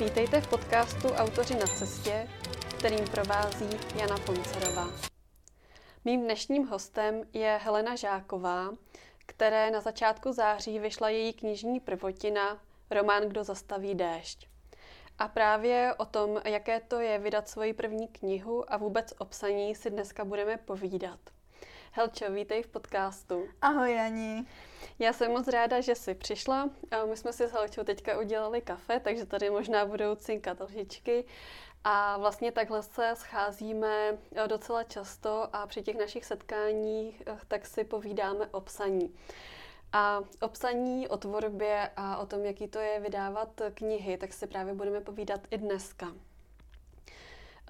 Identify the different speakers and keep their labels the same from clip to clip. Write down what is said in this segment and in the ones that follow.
Speaker 1: Vítejte v podcastu Autoři na cestě, kterým provází Jana Poncerová. Mým dnešním hostem je Helena Žáková, které na začátku září vyšla její knižní prvotina Román Kdo zastaví déšť. A právě o tom, jaké to je vydat svoji první knihu a vůbec o psaní si dneska budeme povídat. Helčo, vítej v podcastu.
Speaker 2: Ahoj, Jani.
Speaker 1: Já jsem moc ráda, že jsi přišla. My jsme si s Helčou teďka udělali kafe, takže tady možná budou cinkat lžičky. A vlastně takhle se scházíme docela často a při těch našich setkáních eh, tak si povídáme o psaní. A o psaní, o tvorbě a o tom, jaký to je vydávat knihy, tak si právě budeme povídat i dneska.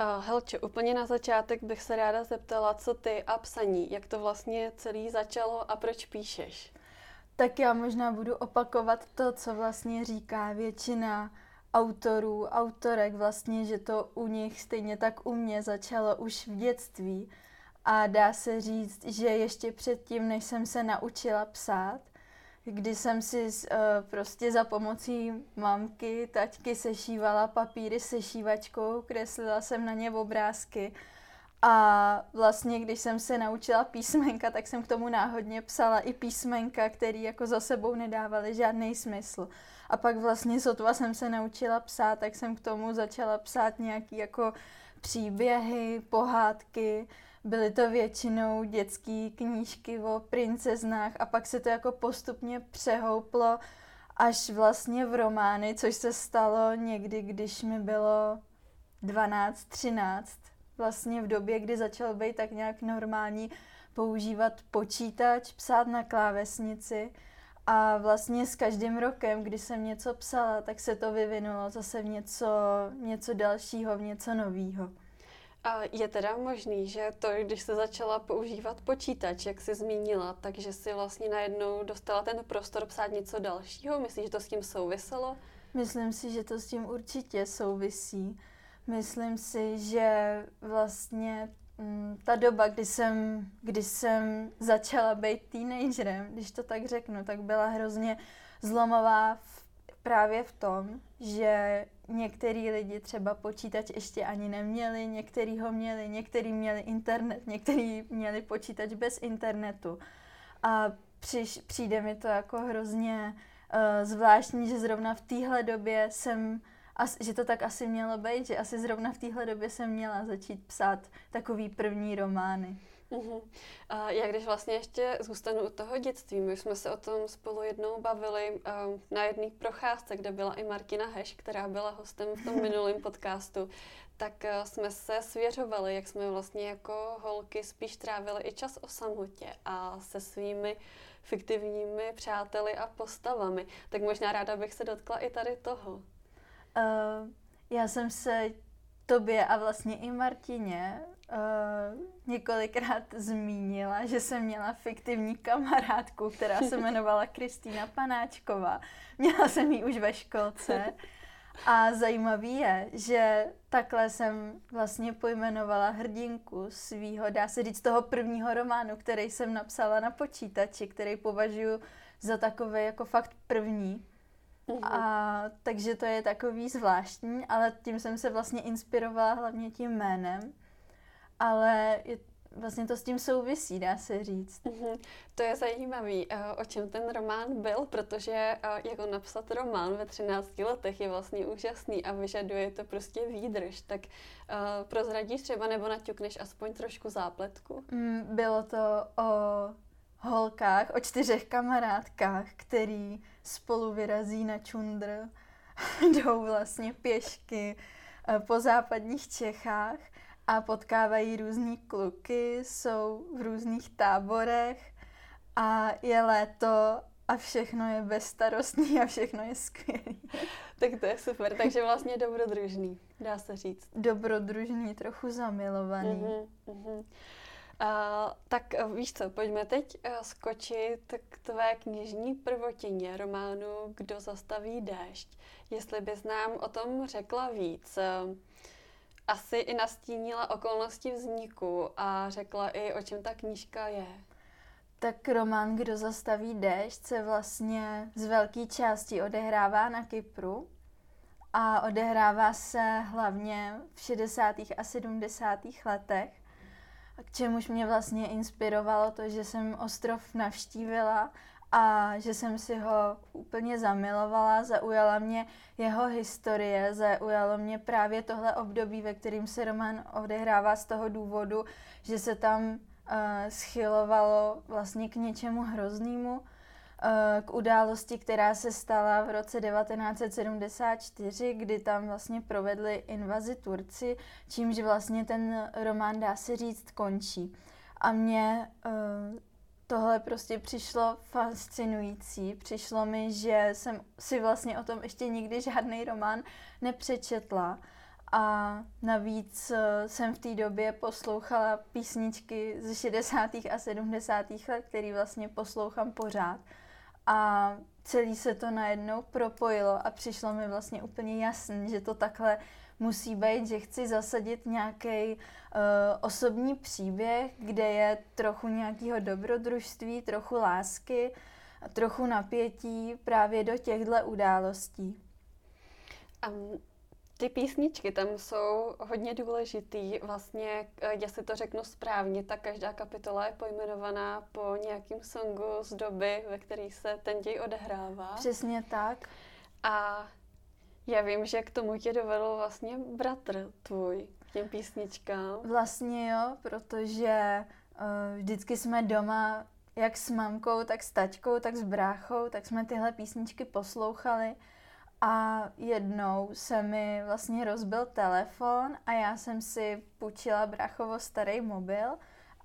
Speaker 1: Uh, Helče, úplně na začátek bych se ráda zeptala, co ty a psaní, jak to vlastně celý začalo a proč píšeš?
Speaker 2: Tak já možná budu opakovat to, co vlastně říká většina autorů, autorek vlastně, že to u nich stejně tak u mě začalo už v dětství. A dá se říct, že ještě předtím, než jsem se naučila psát, kdy jsem si uh, prostě za pomocí mamky, taťky sešívala papíry sešívačkou, kreslila jsem na ně obrázky. A vlastně, když jsem se naučila písmenka, tak jsem k tomu náhodně psala i písmenka, které jako za sebou nedávaly žádný smysl. A pak vlastně sotva jsem se naučila psát, tak jsem k tomu začala psát nějaký jako příběhy, pohádky, Byly to většinou dětské knížky o princeznách a pak se to jako postupně přehouplo až vlastně v romány, což se stalo někdy, když mi bylo 12, 13. Vlastně v době, kdy začal být tak nějak normální používat počítač, psát na klávesnici. A vlastně s každým rokem, kdy jsem něco psala, tak se to vyvinulo zase v něco, něco dalšího, v něco nového.
Speaker 1: A je teda možný, že to, když se začala používat počítač, jak jsi zmínila, takže si vlastně najednou dostala ten prostor psát něco dalšího? Myslíš, že to s tím souviselo?
Speaker 2: Myslím si, že to s tím určitě souvisí. Myslím si, že vlastně mm, ta doba, kdy jsem, kdy jsem začala být teenagerem, když to tak řeknu, tak byla hrozně zlomová v, právě v tom, že některý lidi třeba počítač ještě ani neměli, některý ho měli, některý měli internet, některý měli počítač bez internetu. A přiš, přijde mi to jako hrozně uh, zvláštní, že zrovna v téhle době jsem, as, že to tak asi mělo být, že asi zrovna v téhle době jsem měla začít psát takový první romány.
Speaker 1: Uh-huh. A já když vlastně ještě zůstanu u toho dětství, my jsme se o tom spolu jednou bavili uh, na jedné procházce, kde byla i Martina Heš, která byla hostem v tom minulém podcastu, tak uh, jsme se svěřovali, jak jsme vlastně jako holky spíš trávili i čas o samotě a se svými fiktivními přáteli a postavami. Tak možná ráda bych se dotkla i tady toho. Uh,
Speaker 2: já jsem se tobě a vlastně i Martině uh, několikrát zmínila, že jsem měla fiktivní kamarádku, která se jmenovala Kristýna Panáčková. Měla jsem ji už ve školce. A zajímavý je, že takhle jsem vlastně pojmenovala hrdinku svýho, dá se říct, toho prvního románu, který jsem napsala na počítači, který považuji za takový jako fakt první. A takže to je takový zvláštní, ale tím jsem se vlastně inspirovala hlavně tím jménem ale je, vlastně to s tím souvisí, dá se říct.
Speaker 1: Mm-hmm. To je zajímavý, eh, o čem ten román byl, protože eh, jako napsat román ve 13 letech je vlastně úžasný a vyžaduje to prostě výdrž. Tak uh, prozradíš třeba nebo naťukneš aspoň trošku zápletku?
Speaker 2: Mm, bylo to o holkách, o čtyřech kamarádkách, který spolu vyrazí na čundr, jdou vlastně pěšky po západních Čechách a potkávají různý kluky, jsou v různých táborech a je léto a všechno je bezstarostný a všechno je skvělé.
Speaker 1: tak to je super, takže vlastně dobrodružný, dá se říct.
Speaker 2: Dobrodružný, trochu zamilovaný. Uh-huh, uh-huh. Uh,
Speaker 1: tak uh, víš co, pojďme teď uh, skočit k tvé knižní prvotině románu Kdo zastaví déšť. Jestli bys nám o tom řekla víc. Uh, asi i nastínila okolnosti vzniku a řekla i, o čem ta knížka je.
Speaker 2: Tak román Kdo zastaví déšť se vlastně z velké části odehrává na Kypru a odehrává se hlavně v 60. a 70. letech, k čemuž mě vlastně inspirovalo to, že jsem ostrov navštívila a že jsem si ho úplně zamilovala, zaujala mě jeho historie, zaujalo mě právě tohle období, ve kterým se román odehrává z toho důvodu, že se tam uh, schylovalo vlastně k něčemu hroznému, k události, která se stala v roce 1974, kdy tam vlastně provedli invazi Turci, čímž vlastně ten román, dá se říct, končí. A mně uh, tohle prostě přišlo fascinující. Přišlo mi, že jsem si vlastně o tom ještě nikdy žádný román nepřečetla. A navíc uh, jsem v té době poslouchala písničky ze 60. a 70. let, který vlastně poslouchám pořád a celý se to najednou propojilo a přišlo mi vlastně úplně jasný, že to takhle musí být, že chci zasadit nějaký uh, osobní příběh, kde je trochu nějakého dobrodružství, trochu lásky, trochu napětí právě do těchto událostí.
Speaker 1: Um, ty písničky tam jsou hodně důležitý. Vlastně, eh, jestli to řeknu správně, tak každá kapitola je pojmenovaná po nějakým songu z doby, ve které se ten děj odehrává.
Speaker 2: Přesně tak.
Speaker 1: A já vím, že k tomu tě dovedl vlastně bratr tvůj, k těm písničkám.
Speaker 2: Vlastně jo, protože uh, vždycky jsme doma jak s mamkou, tak s taťkou, tak s bráchou, tak jsme tyhle písničky poslouchali. A jednou se mi vlastně rozbil telefon a já jsem si půjčila brachovo starý mobil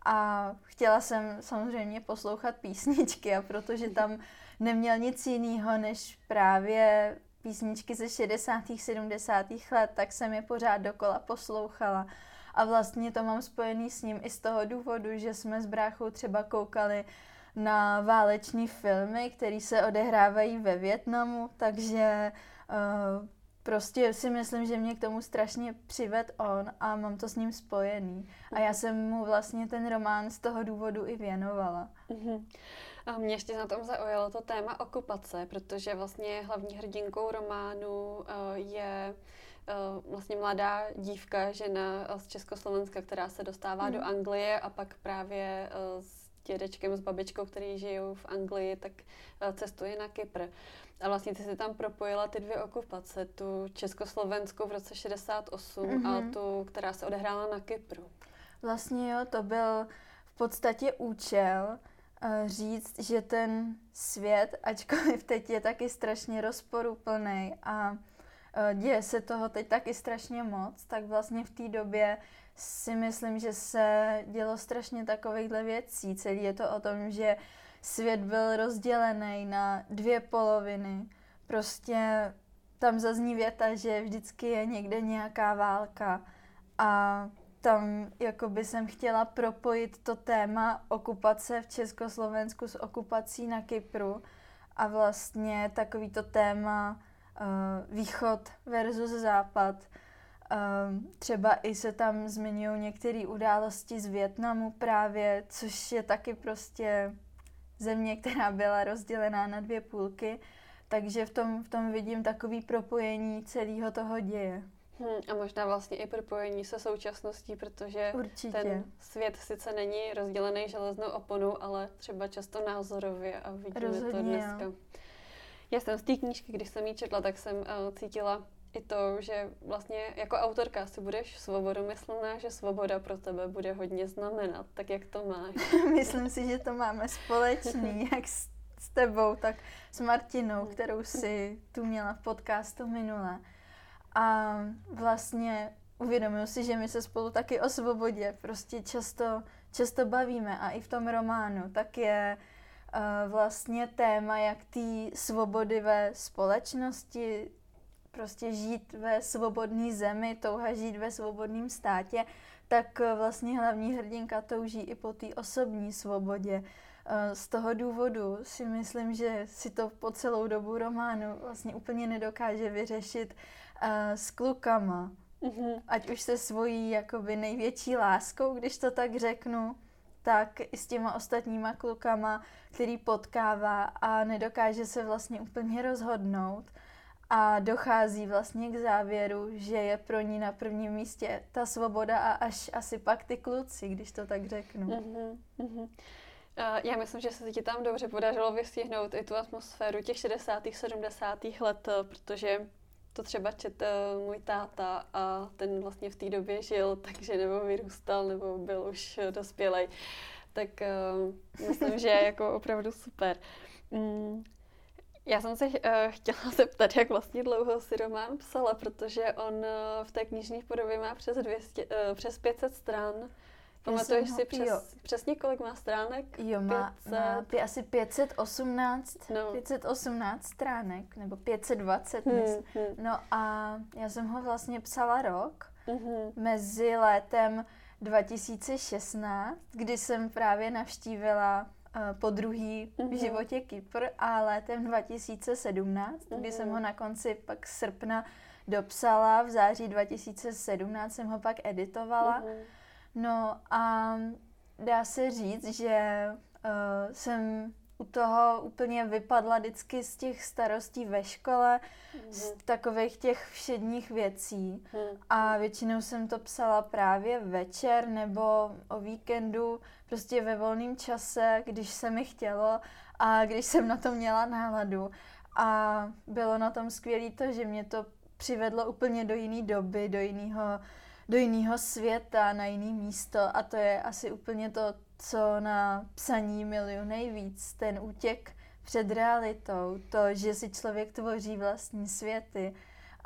Speaker 2: a chtěla jsem samozřejmě poslouchat písničky a protože tam neměl nic jiného než právě písničky ze 60. 70. let, tak jsem je pořád dokola poslouchala. A vlastně to mám spojený s ním i z toho důvodu, že jsme s bráchou třeba koukali na váleční filmy, které se odehrávají ve Větnamu, takže uh, prostě si myslím, že mě k tomu strašně přived on a mám to s ním spojený. A já jsem mu vlastně ten román z toho důvodu i věnovala.
Speaker 1: Uh-huh. A mě ještě na tom zaujalo to téma okupace, protože vlastně hlavní hrdinkou románu uh, je uh, vlastně mladá dívka, žena z Československa, která se dostává mm. do Anglie a pak právě uh, s dědečkem, s babičkou, který žijou v Anglii, tak uh, cestuje na Kypr. A vlastně ty jsi tam propojila ty dvě okupace, tu československou v roce 68 mm-hmm. a mhm. tu, která se odehrála na Kypru.
Speaker 2: Vlastně jo, to byl v podstatě účel uh, říct, že ten svět, ačkoliv teď je taky strašně rozporuplný a uh, děje se toho teď taky strašně moc, tak vlastně v té době si myslím, že se dělo strašně takovýchhle věcí. Celý je to o tom, že svět byl rozdělený na dvě poloviny. Prostě tam zazní věta, že vždycky je někde nějaká válka a tam jakoby jsem chtěla propojit to téma okupace v Československu s okupací na Kypru a vlastně takový to téma uh, východ versus západ. Um, třeba i se tam zmiňují některé události z Větnamu právě, což je taky prostě země, která byla rozdělená na dvě půlky, takže v tom, v tom vidím takový propojení celého toho děje.
Speaker 1: Hmm, a možná vlastně i propojení se současností, protože
Speaker 2: Určitě.
Speaker 1: ten svět sice není rozdělený železnou oponou, ale třeba často názorově a vidíme Rozhodně, to dneska. Jo. Já jsem z té knížky, když jsem ji četla, tak jsem uh, cítila i to, že vlastně jako autorka si budeš svobodomyslná, že svoboda pro tebe bude hodně znamenat, tak jak to máš?
Speaker 2: Myslím si, že to máme společný, jak s, s tebou, tak s Martinou, kterou si tu měla v podcastu minule. A vlastně uvědomuji si, že my se spolu taky o svobodě prostě často, často bavíme a i v tom románu tak je uh, vlastně téma, jak ty svobody ve společnosti prostě žít ve svobodné zemi, touha žít ve svobodném státě, tak eh, vlastně hlavní hrdinka touží i po té osobní svobodě. Eh, z toho důvodu si myslím, že si to po celou dobu románu vlastně úplně nedokáže vyřešit eh, s klukama. Mm-hmm. Ať už se svojí jakoby největší láskou, když to tak řeknu, tak i s těma ostatníma klukama, který potkává a nedokáže se vlastně úplně rozhodnout a dochází vlastně k závěru, že je pro ní na prvním místě ta svoboda a až asi pak ty kluci, když to tak řeknu.
Speaker 1: Mm-hmm. Já myslím, že se ti tam dobře podařilo vystihnout i tu atmosféru těch 60. 70. let, eh, protože to třeba čet eh, můj táta a ten vlastně v té době žil, takže nebo vyrůstal, nebo byl už dospělej. Tak myslím, že je jako opravdu super. Mm, já jsem se uh, chtěla zeptat, jak vlastně dlouho si román psala, protože on uh, v té knižní podobě má přes, 200, uh, přes 500 stran. Pamatuješ si přes, přesně, kolik má stránek?
Speaker 2: Jo, má, 500. má asi 518, no. 518 stránek, nebo 520 hmm, hmm. No a já jsem ho vlastně psala rok, hmm. mezi létem 2016, kdy jsem právě navštívila po druhý mm-hmm. v mhm. životě Kypr a létem 2017, mm-hmm. kdy jsem ho mhm. na konci pak srpna dopsala, v září 2017 jsem ho pak editovala. Mm-hmm. No a dá se říct, že uh, jsem u toho úplně vypadla vždycky z těch starostí ve škole, mm. z mhm. takových těch všedních věcí. Mm. A většinou jsem to psala právě večer nebo o víkendu, prostě ve volném čase, když se mi chtělo a když jsem na to měla náladu. A bylo na tom skvělé to, že mě to přivedlo úplně do jiné doby, do jiného do jiného světa, na jiné místo a to je asi úplně to, co na psaní miluju nejvíc, ten útěk před realitou, to, že si člověk tvoří vlastní světy.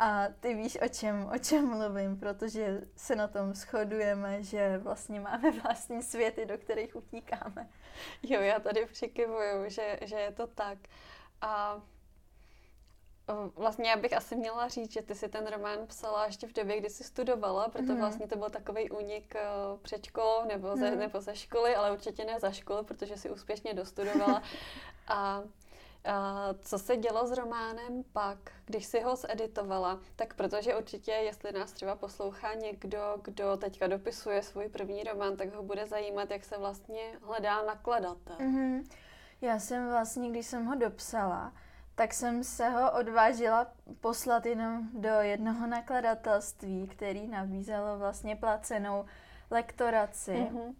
Speaker 2: A ty víš, o čem, o čem mluvím, protože se na tom shodujeme, že vlastně máme vlastní světy, do kterých utíkáme.
Speaker 1: Jo, já tady přikivuju, že, že je to tak. A Vlastně já bych asi měla říct, že ty si ten román psala ještě v době, kdy jsi studovala, proto mm. vlastně to byl takový únik uh, před školou nebo ze, mm. nebo ze školy, ale určitě ne za školu, protože si úspěšně dostudovala. a a co se dělo s románem pak, když si ho zeditovala? Tak protože určitě, jestli nás třeba poslouchá někdo, kdo teďka dopisuje svůj první román, tak ho bude zajímat, jak se vlastně hledá nakladatel. Mm-hmm.
Speaker 2: Já jsem vlastně, když jsem ho dopsala, tak jsem se ho odvážila poslat jenom do jednoho nakladatelství, který nabízelo vlastně placenou lektoraci mm-hmm.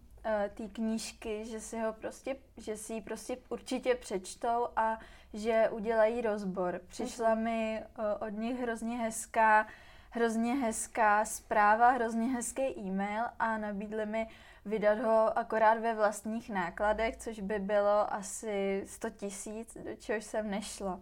Speaker 2: Té knížky, že si ho prostě, že si ji prostě určitě přečtou a že udělají rozbor. Přišla mm-hmm. mi eh, od nich hrozně hezká, hrozně hezká zpráva, hrozně hezký e-mail a nabídli mi vydat ho akorát ve vlastních nákladech, což by bylo asi 100 tisíc, do čehož jsem nešla.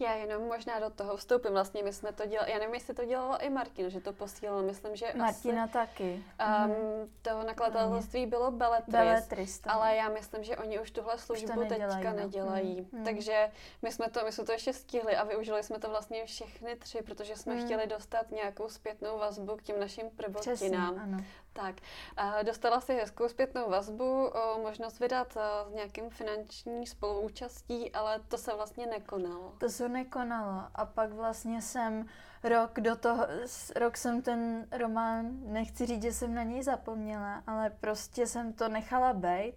Speaker 1: Já jenom možná do toho vstoupím. Vlastně my jsme to dělali, já nevím, jestli to dělala i Martina, že to posílala, myslím, že
Speaker 2: Martina asi, taky.
Speaker 1: Um, mm. To nakladatelství bylo Beletris, Beletris ale já myslím, že oni už tuhle službu už nedělají, teďka no. nedělají. Mm. Takže my jsme, to, my jsme to ještě stihli a využili jsme to vlastně všechny tři, protože jsme mm. chtěli dostat nějakou zpětnou vazbu k těm našim prvotinám. Tak, dostala si hezkou zpětnou vazbu, o možnost vydat s nějakým finanční spoluúčastí, ale to se vlastně nekonalo.
Speaker 2: To se nekonalo a pak vlastně jsem rok do toho, rok jsem ten román, nechci říct, že jsem na něj zapomněla, ale prostě jsem to nechala být.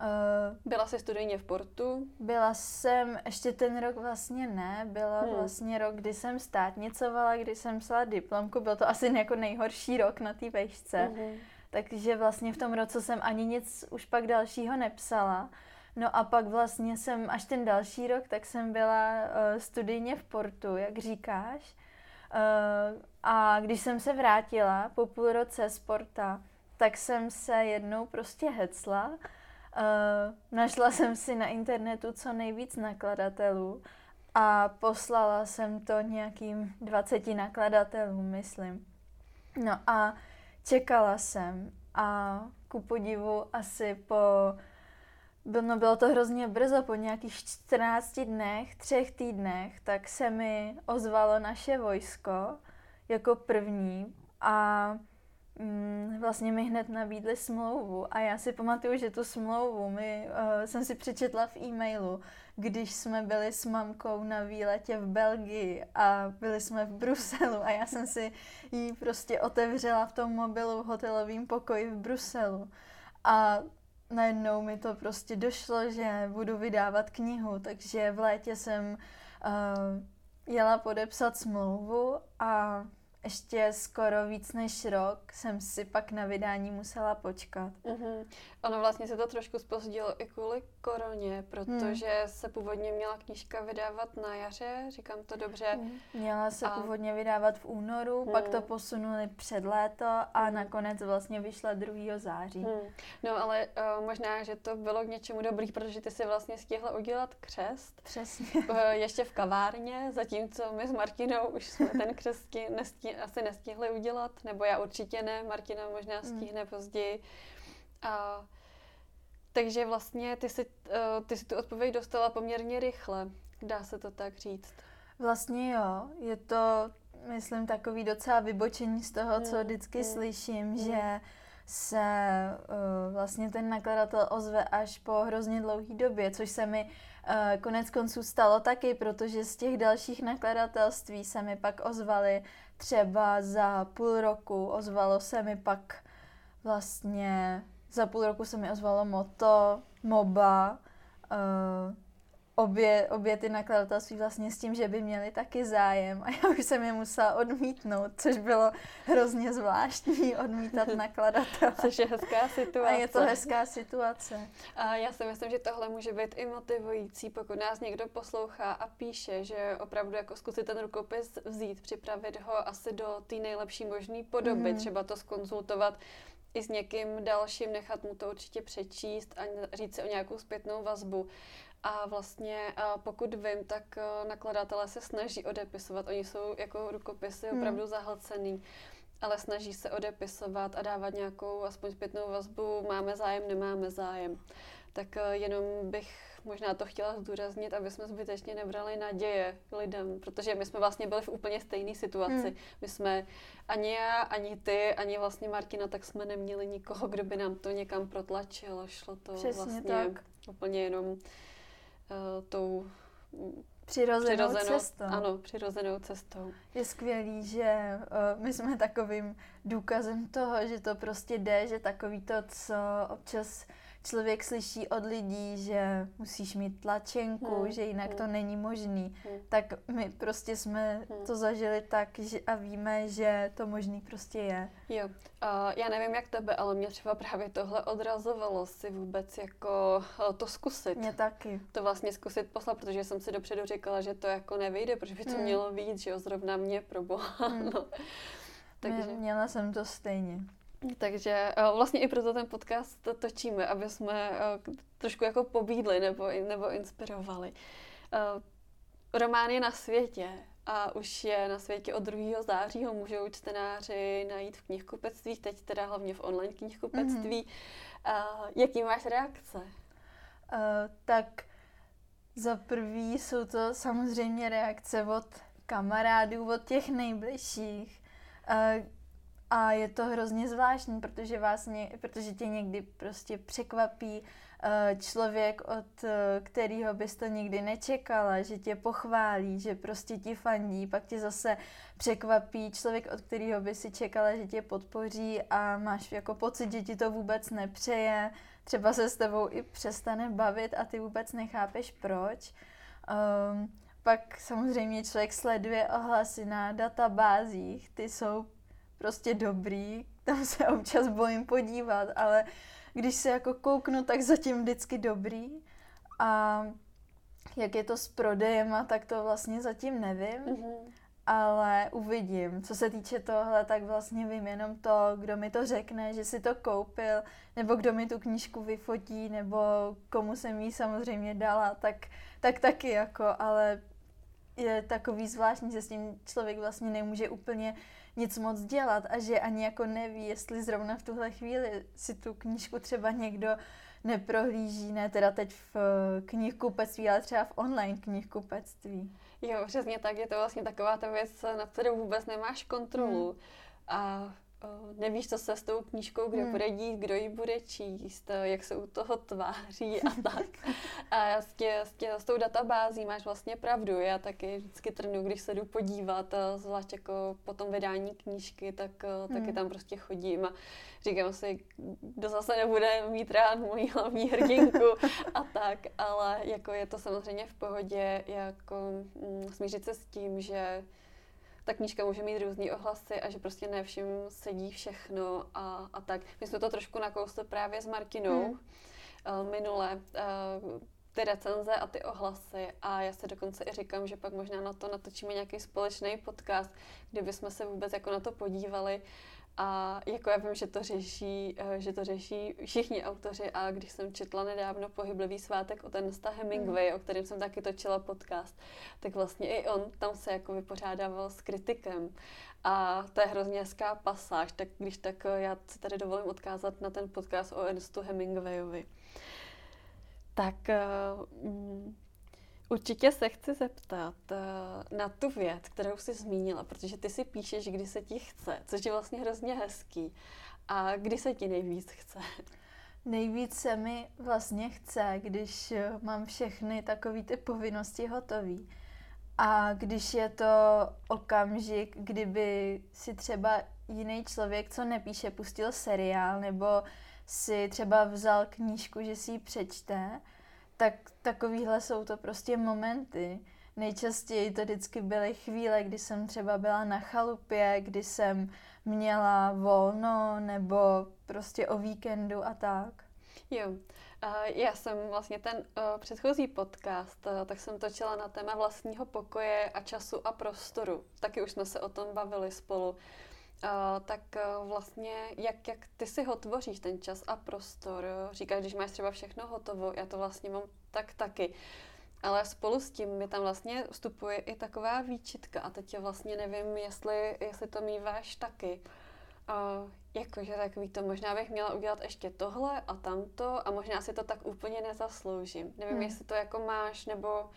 Speaker 1: Uh, byla jsi studijně v Portu?
Speaker 2: Byla jsem, ještě ten rok vlastně ne, byla hmm. vlastně rok, kdy jsem státnicovala, kdy jsem psala diplomku, byl to asi jako nejhorší rok na té vejšce, hmm. takže vlastně v tom roce jsem ani nic už pak dalšího nepsala. No a pak vlastně jsem, až ten další rok, tak jsem byla uh, studijně v Portu, jak říkáš. Uh, a když jsem se vrátila po půl roce z Porta, tak jsem se jednou prostě hecla Uh, našla jsem si na internetu co nejvíc nakladatelů a poslala jsem to nějakým 20 nakladatelům, myslím. No a čekala jsem a ku podivu asi po, no bylo to hrozně brzo, po nějakých 14 dnech, třech týdnech, tak se mi ozvalo naše vojsko jako první a mm, vlastně mi hned nabídli smlouvu a já si pamatuju, že tu smlouvu mi, uh, jsem si přečetla v e-mailu, když jsme byli s mamkou na výletě v Belgii a byli jsme v Bruselu a já jsem si ji prostě otevřela v tom mobilu v hotelovém pokoji v Bruselu. A najednou mi to prostě došlo, že budu vydávat knihu, takže v létě jsem uh, jela podepsat smlouvu a ještě skoro víc než rok jsem si pak na vydání musela počkat.
Speaker 1: Mm-hmm. Ono vlastně se to trošku spozdilo i kvůli koroně, protože hmm. se původně měla knížka vydávat na jaře, říkám to dobře. Hmm.
Speaker 2: Měla se a... původně vydávat v únoru, hmm. pak to posunuli před léto a hmm. nakonec vlastně vyšla 2. září. Hmm.
Speaker 1: No ale uh, možná, že to bylo k něčemu dobrý, protože ty si vlastně stihla udělat křest.
Speaker 2: Přesně.
Speaker 1: Uh, ještě v kavárně, zatímco my s Martinou už jsme ten křest nestí, asi nestihli udělat, nebo já určitě ne, Martina možná hmm. stihne hmm. později. A, takže vlastně ty si, uh, ty si tu odpověď dostala poměrně rychle, dá se to tak říct.
Speaker 2: Vlastně jo, je to, myslím, takový docela vybočení z toho, co hmm, vždycky mm. slyším, mm. že se uh, vlastně ten nakladatel ozve až po hrozně dlouhé době, což se mi uh, konec konců stalo taky, protože z těch dalších nakladatelství se mi pak ozvali třeba za půl roku, ozvalo se mi pak vlastně za půl roku se mi ozvalo Moto, MOBA, uh, obě, obě ty nakladatelství vlastně s tím, že by měli taky zájem a já už jsem je musela odmítnout, což bylo hrozně zvláštní odmítat nakladatel.
Speaker 1: Což je hezká situace.
Speaker 2: A je to hezká situace.
Speaker 1: A já si myslím, že tohle může být i motivující, pokud nás někdo poslouchá a píše, že opravdu jako zkusit ten rukopis vzít, připravit ho asi do té nejlepší možné podoby, mm. třeba to skonzultovat i s někým dalším, nechat mu to určitě přečíst a říct si o nějakou zpětnou vazbu. A vlastně pokud vím, tak nakladatelé se snaží odepisovat. Oni jsou jako rukopisy hmm. opravdu hmm. zahlcený, ale snaží se odepisovat a dávat nějakou aspoň zpětnou vazbu. Máme zájem, nemáme zájem. Tak jenom bych možná to chtěla zdůraznit, aby jsme zbytečně nebrali naděje lidem, protože my jsme vlastně byli v úplně stejné situaci. Hmm. My jsme ani já, ani ty, ani vlastně Martina, tak jsme neměli nikoho, kdo by nám to někam protlačil. Šlo to
Speaker 2: Přesně
Speaker 1: vlastně
Speaker 2: tak.
Speaker 1: úplně jenom tou
Speaker 2: Přirozenou, přirozenou cestou.
Speaker 1: Ano, přirozenou cestou.
Speaker 2: Je skvělý, že uh, my jsme takovým důkazem toho, že to prostě jde, že takový to, co občas člověk slyší od lidí, že musíš mít tlačenku, hmm. že jinak hmm. to není možný, hmm. tak my prostě jsme hmm. to zažili tak že, a víme, že to možný prostě je.
Speaker 1: Jo, uh, já nevím jak tebe, ale mě třeba právě tohle odrazovalo si vůbec jako uh, to zkusit.
Speaker 2: Mě taky.
Speaker 1: To vlastně zkusit poslat, protože jsem si dopředu říkala, že to jako nevyjde, protože by to hmm. mělo víc, že jo, zrovna mě pro boha. Hmm. no.
Speaker 2: Takže... Měla jsem to stejně.
Speaker 1: Takže eh, vlastně i proto ten podcast to točíme, aby jsme eh, trošku jako pobídli nebo, nebo inspirovali. Eh, román je na světě a už je na světě od 2. září, ho můžou čtenáři najít v knihkupectví, teď teda hlavně v online knihkupectví. Mm-hmm. Jaký máš reakce? Uh,
Speaker 2: tak za prvý jsou to samozřejmě reakce od kamarádů, od těch nejbližších, uh, a je to hrozně zvláštní, protože, vás ně, protože tě někdy prostě překvapí uh, člověk, od uh, kterého bys to nikdy nečekala, že tě pochválí, že prostě ti fandí, pak tě zase překvapí člověk, od kterého by si čekala, že tě podpoří a máš jako pocit, že ti to vůbec nepřeje, třeba se s tebou i přestane bavit a ty vůbec nechápeš proč. Um, pak samozřejmě člověk sleduje ohlasy na databázích, ty jsou prostě dobrý, tam se občas bojím podívat, ale když se jako kouknu, tak zatím vždycky dobrý. A jak je to s prodejem, tak to vlastně zatím nevím, mm-hmm. ale uvidím. Co se týče tohle, tak vlastně vím jenom to, kdo mi to řekne, že si to koupil, nebo kdo mi tu knížku vyfotí, nebo komu jsem ji samozřejmě dala, tak, tak taky jako, ale je takový zvláštní, že s tím člověk vlastně nemůže úplně nic moc dělat a že ani jako neví, jestli zrovna v tuhle chvíli si tu knížku třeba někdo neprohlíží, ne teda teď v eh, knihkupectví, ale třeba v online knihkupectví.
Speaker 1: Jo, přesně tak, je to vlastně taková ta věc, na kterou vůbec nemáš kontrolu. Hmm. A nevíš, co se s tou knížkou, kde hmm. bude dít, kdo ji bude číst, jak se u toho tváří a tak. A s, tě, s, tě, s tou databází máš vlastně pravdu. Já taky vždycky trnu, když se jdu podívat, zvlášť jako po tom vydání knížky, tak hmm. taky tam prostě chodím a říkám si, kdo zase nebude mít rád moji hlavní hrdinku a tak, ale jako je to samozřejmě v pohodě, jako mm, smířit se s tím, že ta knížka může mít různé ohlasy a že prostě ne všem sedí všechno a, a tak. My jsme to trošku nakousli právě s Martinou hmm. uh, minule, uh, ty recenze a ty ohlasy a já se dokonce i říkám, že pak možná na to natočíme nějaký společný podcast, kde bychom se vůbec jako na to podívali a jako já vím, že to řeší, eh, že to řeší všichni autoři a když jsem četla nedávno Pohyblivý svátek o ten Hemingway, mm. o kterém jsem taky točila podcast, tak vlastně i on tam se jako vypořádával s kritikem. A to je hrozně hezká pasáž, tak když tak eh, já si tady dovolím odkázat na ten podcast o Ernestu Hemingwayovi. Tak uh, Určitě se chci zeptat uh, na tu věc, kterou jsi zmínila, protože ty si píšeš, kdy se ti chce, což je vlastně hrozně hezký. A kdy se ti nejvíc chce?
Speaker 2: Nejvíc se mi vlastně chce, když eh, mám všechny takové ty povinnosti hotové. A když je to okamžik, kdyby si třeba jiný člověk, co nepíše, pustil seriál, nebo si třeba vzal knížku, že si ji přečte, tak takovýhle jsou to prostě momenty. Nejčastěji to vždycky byly chvíle, kdy jsem třeba byla na chalupě, kdy jsem měla volno nebo prostě o víkendu a tak.
Speaker 1: Jo, já jsem vlastně ten předchozí podcast, tak jsem točila na téma vlastního pokoje a času a prostoru. Taky už jsme se o tom bavili spolu. Uh, tak uh, vlastně, jak, jak ty si ho tvoříš, ten čas a prostor? Říkáš, když máš třeba všechno hotovo, já to vlastně mám tak taky. Ale spolu s tím mi tam vlastně vstupuje i taková výčitka a teď vlastně nevím, jestli, jestli to míváš taky. Uh, jakože takový to, možná bych měla udělat ještě tohle a tamto a možná si to tak úplně nezasloužím. Nevím, hmm. jestli to jako máš, nebo...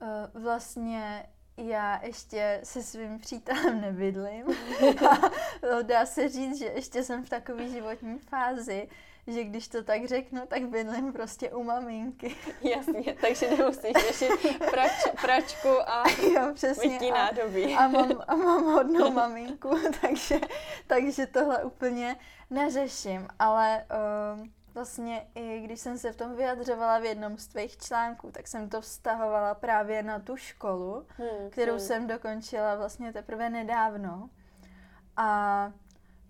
Speaker 2: Uh, vlastně já ještě se svým přítelem nebydlím. a dá se říct, že ještě jsem v takové životní fázi, že když to tak řeknu, tak bydlím prostě u maminky.
Speaker 1: Jasně, takže nemusíš řešit prač, pračku a jo, přesně, nádobí.
Speaker 2: A, a, mám, a mám hodnou maminku, takže, takže tohle úplně neřeším, ale um, vlastně i když jsem se v tom vyjadřovala v jednom z tvých článků, tak jsem to vztahovala právě na tu školu, hmm, kterou hmm. jsem dokončila vlastně teprve nedávno. A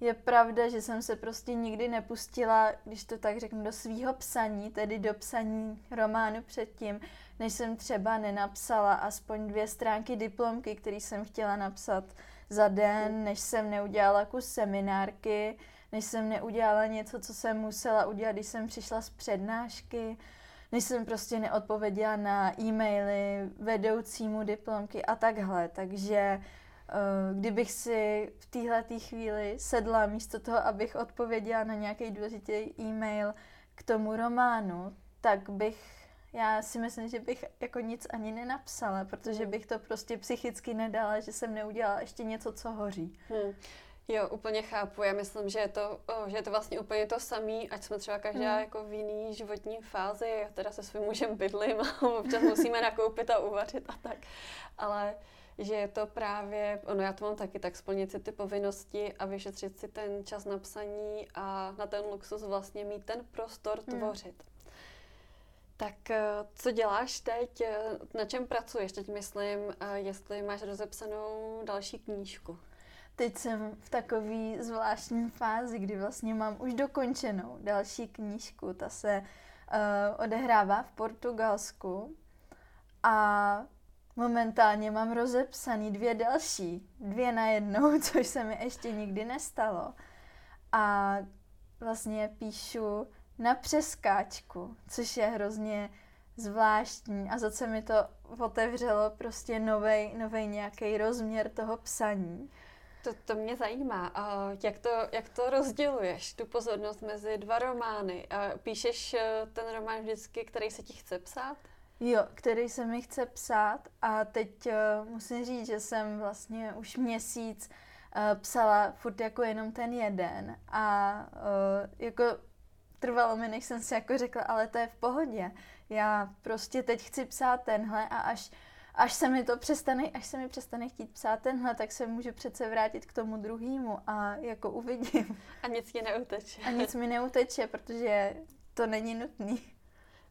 Speaker 2: je pravda, že jsem se prostě nikdy nepustila, když to tak řeknu, do svýho psaní, tedy do psaní románu předtím, než jsem třeba nenapsala aspoň dvě stránky diplomky, který jsem chtěla napsat za den, než jsem neudělala kus seminárky, než jsem neudělala něco, co jsem musela udělat, když jsem přišla z přednášky, než jsem prostě neodpověděla na e-maily vedoucímu diplomky a takhle. Takže uh, kdybych si v téhle chvíli sedla místo toho, abych odpověděla na nějaký důležitý e-mail k tomu románu, tak bych já si myslím, že bych jako nic ani nenapsala, protože hmm. bych to prostě psychicky nedala, že jsem neudělala ještě něco, co hoří. Hmm.
Speaker 1: Jo, úplně chápu. Já myslím, že je to, že je to vlastně úplně to samé, ať jsme třeba každá hmm. jako v jiný životní fázi, já teda se svým mužem bydlím a občas musíme nakoupit a uvařit a tak. Ale že je to právě, ono já to mám taky, tak splnit si ty povinnosti a vyšetřit si ten čas na psaní a na ten luxus vlastně mít ten prostor hmm. tvořit. Tak eh, co děláš teď? Na čem pracuješ? Teď myslím, eh, jestli máš rozepsanou další knížku.
Speaker 2: Teď jsem v takové zvláštní fázi, kdy vlastně mám už dokončenou další knížku. Ta se uh, odehrává v Portugalsku a momentálně mám rozepsaný dvě další, dvě na jednou, což se mi ještě nikdy nestalo. A vlastně píšu na přeskáčku, což je hrozně zvláštní a zase mi to otevřelo prostě nový nějaký rozměr toho psaní.
Speaker 1: To, to mě zajímá. A jak, to, jak to rozděluješ, tu pozornost mezi dva romány? A píšeš eh, ten román vždycky, který se ti chce psát?
Speaker 2: Jo, který se mi chce psát a teď uh, musím říct, že jsem vlastně už měsíc psala furt jako jenom ten jeden a uh, jako trvalo mi, než jsem si jako řekla, ale to je v pohodě. Já prostě teď chci psát tenhle a až až se mi to přestane, až se mi přestane chtít psát tenhle, tak se můžu přece vrátit k tomu druhému a jako uvidím.
Speaker 1: A nic mi neuteče.
Speaker 2: A nic mi neuteče, protože to není nutný.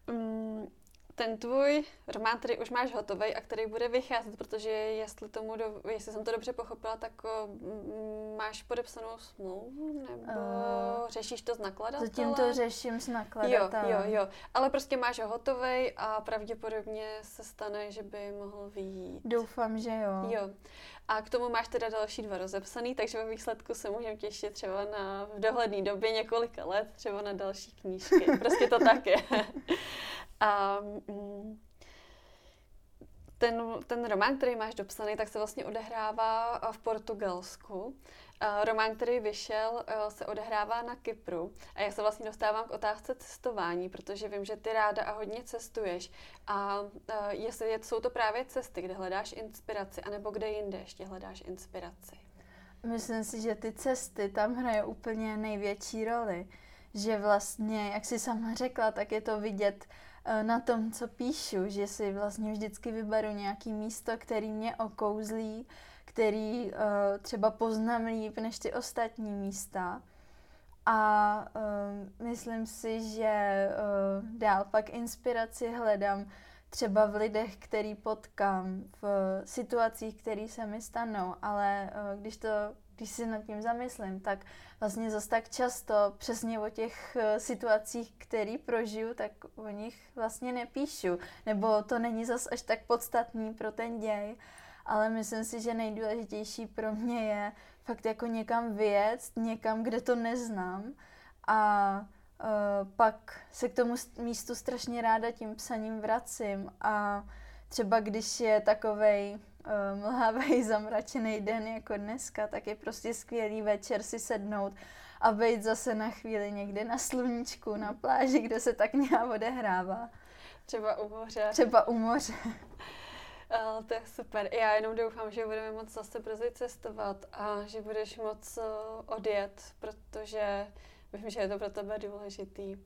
Speaker 1: Mm, ten tvůj román, který už máš hotový a který bude vycházet, protože jestli, tomu do, jestli jsem to dobře pochopila, tak uh, máš podepsanou smlouvu nebo uh, řešíš to s nakladatelem?
Speaker 2: Zatím to řeším s nakladatelem.
Speaker 1: Jo, jo, jo. Ale prostě máš ho hotový a pravděpodobně se stane, že by mohl vyjít.
Speaker 2: Doufám, že jo.
Speaker 1: Jo. A k tomu máš teda další dva rozepsaný, takže ve výsledku se můžeme těšit třeba na v dohledné době několika let, třeba na další knížky. Prostě to tak je. A mm, ten, ten román, který máš dopsaný, tak se vlastně odehrává v Portugalsku. Román, který vyšel, se odehrává na Kypru. A já se vlastně dostávám k otázce cestování, protože vím, že ty ráda a hodně cestuješ. A jestli jsou to právě cesty, kde hledáš inspiraci, anebo kde jinde ještě hledáš inspiraci?
Speaker 2: Myslím si, že ty cesty tam hrají úplně největší roli. Že vlastně, jak jsi sama řekla, tak je to vidět Eh, na tom, co píšu, že si vlastně vždycky vyberu nějaký místo, který mě okouzlí, který uh, třeba poznám líp než ty ostatní místa. A uh, myslím si, že uh, dál pak inspiraci hledám třeba v lidech, který potkám, v situacích, které se mi stanou, ale uh, když to když si nad tím zamyslím, tak vlastně zase tak často přesně o těch situacích, které prožiju, tak o nich vlastně nepíšu. Nebo to není zase až tak podstatný pro ten děj. Ale myslím si, že nejdůležitější pro mě je fakt jako někam vyjet, někam, kde to neznám. A uh, pak se k tomu místu strašně ráda tím psaním vracím. A třeba když je takovej uh, mlhavý, zamračený den jako dneska, tak je prostě skvělý večer si sednout a být zase na chvíli někde na sluníčku, na pláži, kde se tak nějak odehrává.
Speaker 1: Třeba u moře.
Speaker 2: Třeba u moře.
Speaker 1: Uh, to je super. Já jenom doufám, že budeme moc zase brzy cestovat a že budeš moc uh, odjet, protože vím, že je to pro tebe důležitý.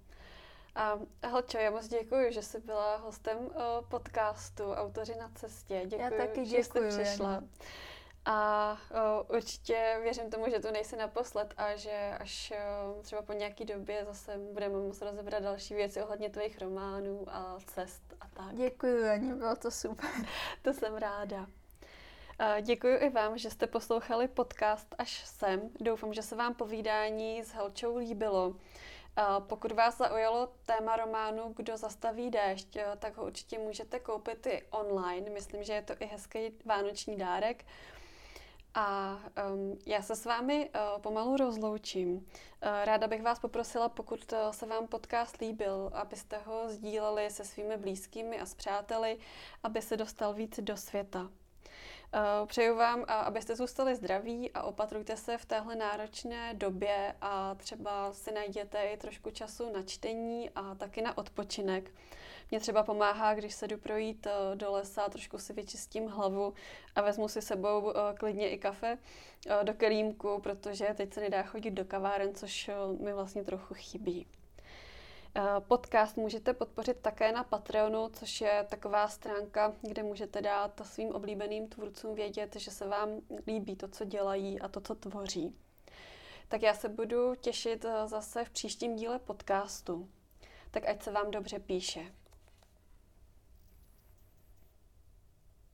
Speaker 1: A Helčo, já moc děkuji, že jsi byla hostem uh, podcastu Autoři na cestě. Děkuji,
Speaker 2: já taky
Speaker 1: že
Speaker 2: děkuji,
Speaker 1: jsi přišla. Jen. A uh, určitě věřím tomu, že tu nejsi naposled a že až uh, třeba po nějaký době zase budeme muset rozebrat další věci ohledně tvých románů a cest a tak.
Speaker 2: Děkuji, Ani, bylo to super.
Speaker 1: to jsem ráda. Děkuji i vám, že jste poslouchali podcast až sem. Doufám, že se vám povídání s Helčou líbilo. Pokud vás zaujalo téma románu Kdo zastaví déšť, tak ho určitě můžete koupit i online. Myslím, že je to i hezký vánoční dárek. A um, já se s vámi uh, pomalu rozloučím. Uh, ráda bych vás poprosila, pokud uh, se vám podcast líbil, abyste ho sdíleli se svými blízkými a s přáteli, aby se dostal víc do světa. Uh, přeju vám, abyste zůstali zdraví a opatrujte se v téhle náročné době a třeba si najděte i trošku času na čtení a taky na odpočinek. Mě třeba pomáhá, když se jdu projít uh, do lesa, trošku si vyčistím hlavu a vezmu si sebou uh, klidně i kafe do kelímku, protože teď se nedá chodit do kaváren, což mi vlastně trochu chybí. Eh, podcast můžete podpořit také na Patreonu, což je taková stránka, kde můžete dát svým oblíbeným tvůrcům vědět, že se vám líbí to, co dělají a to, co tvoří. Tak já se budu těšit eh, zase v příštím díle podcastu. Tak ať se vám dobře píše.